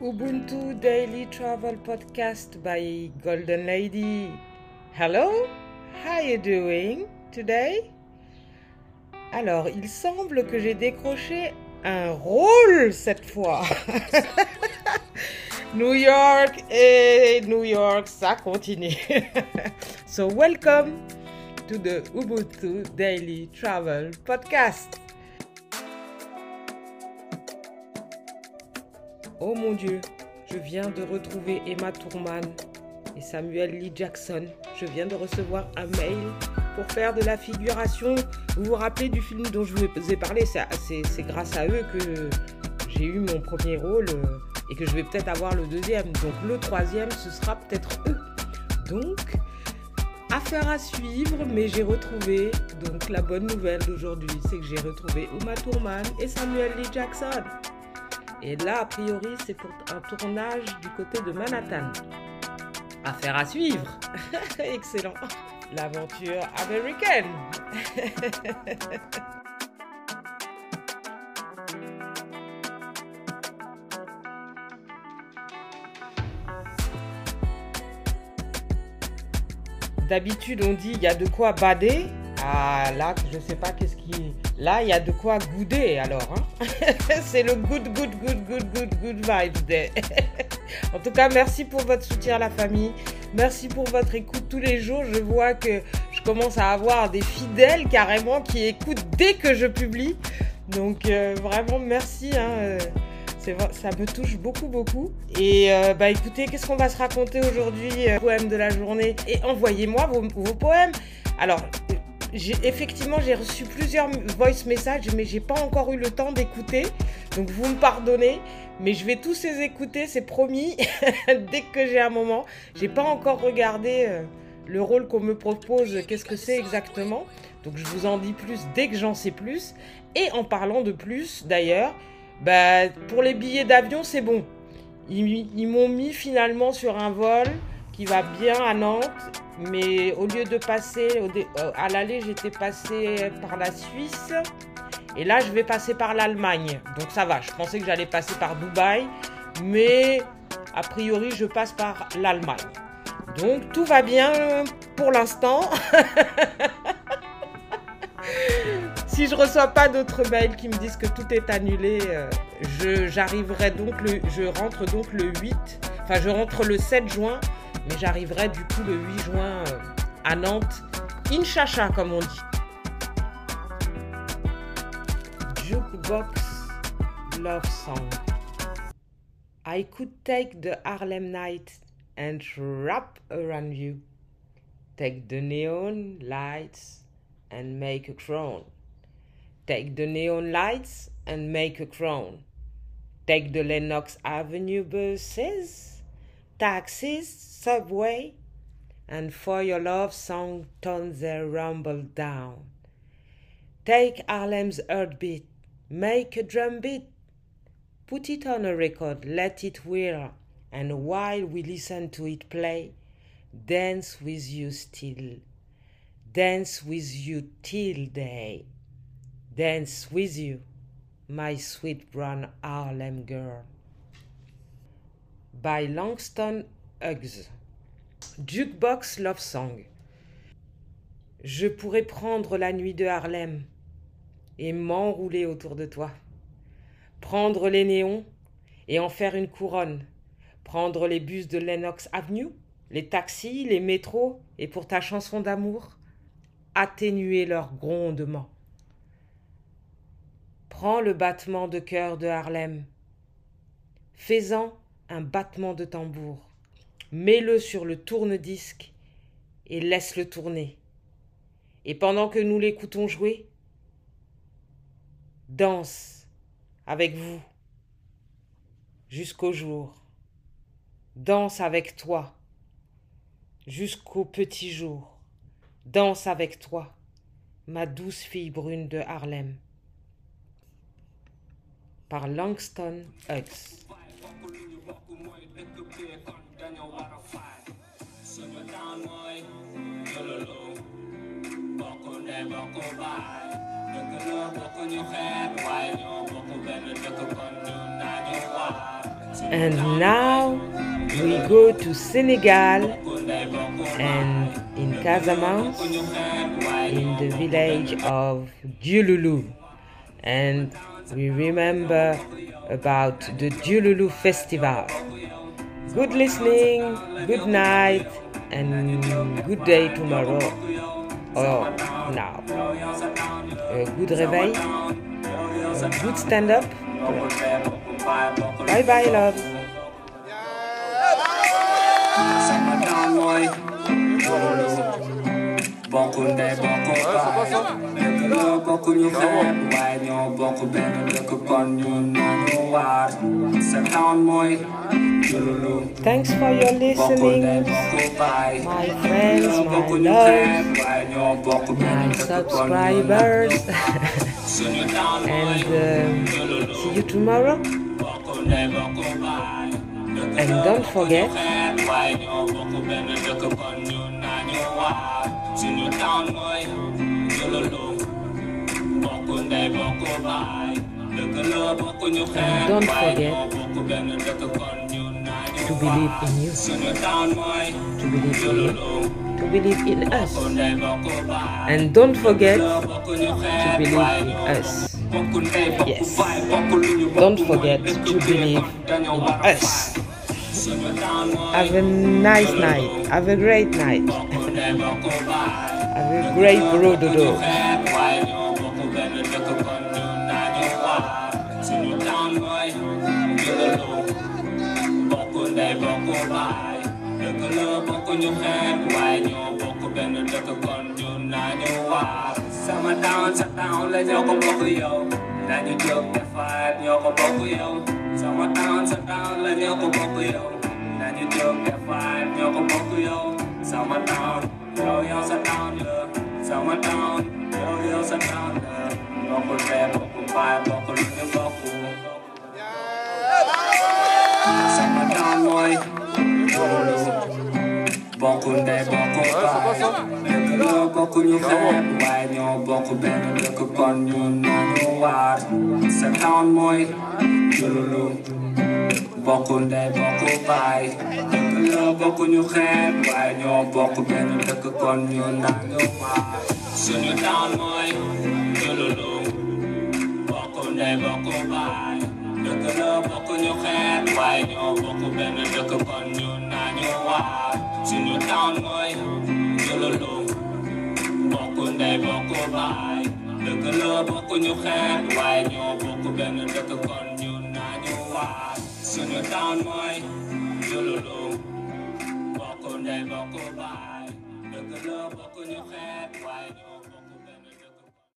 Ubuntu Daily Travel Podcast by Golden Lady. Hello, how you doing today? Alors, il semble que j'ai décroché un rôle cette fois. New York et New York, ça continue. so, welcome to the Ubuntu Daily Travel Podcast. Oh mon Dieu, je viens de retrouver Emma Tourman et Samuel Lee Jackson. Je viens de recevoir un mail pour faire de la figuration. Vous vous rappelez du film dont je vous ai parlé? C'est grâce à eux que j'ai eu mon premier rôle euh, et que je vais peut-être avoir le deuxième. Donc le troisième, ce sera peut-être eux. Donc, affaire à suivre, mais j'ai retrouvé, donc la bonne nouvelle d'aujourd'hui, c'est que j'ai retrouvé Uma Tourman et Samuel Lee Jackson. Et là, a priori, c'est pour un tournage du côté de Manhattan. Affaire à suivre. Excellent. L'aventure américaine. D'habitude, on dit il y a de quoi bader. Ah, là, je sais pas qu'est-ce qui. Là, il y a de quoi gouder alors. Hein. C'est le good, good, good, good, good, good vibes day. en tout cas, merci pour votre soutien à la famille. Merci pour votre écoute tous les jours. Je vois que je commence à avoir des fidèles carrément qui écoutent dès que je publie. Donc, euh, vraiment, merci. Hein. Euh, ça me touche beaucoup, beaucoup. Et euh, bah écoutez, qu'est-ce qu'on va se raconter aujourd'hui Poème de la journée? Et envoyez-moi vos poèmes. Alors, effectivement, j'ai reçu plusieurs voice messages, mais j'ai pas encore eu le temps d'écouter. Donc, vous me pardonnez, mais je vais tous les écouter, c'est promis, dès que j'ai un moment. J'ai pas encore regardé euh, le rôle qu'on me propose, qu'est-ce que c'est exactement. Donc, je vous en dis plus dès que j'en sais plus. Et en parlant de plus, d'ailleurs, bah, pour les billets d'avion, c'est bon. ils m'ont mis finalement sur un vol qui va bien à Nantes mais au lieu de passer euh, à l'aller, j'étais passé par la Suisse. Et là, je vais passer par l'Allemagne. Donc ça va. Je pensais que j'allais passer par Dubaï. Mais a priori, je passe par l'Allemagne. Donc tout va bien pour l'instant. si je reçois pas d'autres mails qui me disent que tout est annulé, euh, je, j'arriverai donc le, je rentre donc le 8, enfin je rentre le 7 juin mais j'arriverai du coup le 8 juin euh, à Nantes. Inchacha, comme on dit. Jukebox Love Song. I could take the Harlem night and wrap around you. Take the neon lights and make a crown. Take the neon lights and make a crown. Take the Lenox Avenue buses taxis, subway, and for your love song turn their rumble down. Take Harlem's heartbeat, make a drum beat, put it on a record, let it whir, and while we listen to it play, dance with you still, dance with you till day, dance with you, my sweet brown Harlem girl. By Langston Hughes. Jukebox Love Song. Je pourrais prendre la nuit de Harlem et m'enrouler autour de toi. Prendre les néons et en faire une couronne. Prendre les bus de Lenox Avenue, les taxis, les métros et pour ta chanson d'amour, atténuer leur grondement. Prends le battement de cœur de Harlem. Fais-en un battement de tambour. Mets-le sur le tourne-disque et laisse-le tourner. Et pendant que nous l'écoutons jouer, danse avec vous jusqu'au jour. Danse avec toi jusqu'au petit jour. Danse avec toi, ma douce fille brune de Harlem. Par Langston Hughes. kia còn nhau đâu phải ta bỏ bỏ cô bài đừng có lơ bỏ nhau khép nhau bỏ cô về con nhau And now we go to Senegal and in Casamance in the village of Diouloulou and we remember about the Diouloulou festival. Good listening, good night, and good day tomorrow. Or now. A good réveil, a good stand up. Bye bye, love. Thanks for your listening, my friends, my love, my subscribers, and uh, see you tomorrow. And don't forget. And don't forget to believe in you, to believe in you, to believe in us. And don't forget to believe in us. Yes. Don't forget to believe in us. Have a nice night. Have a great night. Have a great brododo. Bokkuñu xeet waaye ñoo bokk benn dëkk kon ñun nañu waar sama town sa town la ñoo ko bokk yow nañu jóg defaat ñoo ko bokk yow sama town sa town la ñoo ko bokk yow nañu jóg defaat ñoo ko bokk yow sama town yow yow sa town la sama town yow yow sa town la bokk ndey bokk baay bokk lu ñu bokk kun dai boko pa Yo boko nyu khep wai nyo boko beno deko kon nyu no nyu war Sa kaon moi Yululu Boko dai boko pa Yo boko nyu khep wai nyo boko beno deko kon nyu na nyu war Sunyu down moi Yululu Boko dai boko pa Deko lo boko nyu khep wai nyo boko beno deko kon nyu na nyu war chuyện như tao nói nhớ lần luôn bỏ quên đây bỏ cô bài. Đừng có lỡ bỏ cô nhiều khác ngoài nhau bỏ cô bên đừng có còn nhiều na nhiều hoa chuyện như tao nói nhớ lần luôn bỏ quên đây bỏ cô bài. Đừng có lỡ bỏ cô nhiều khác ngoài nhau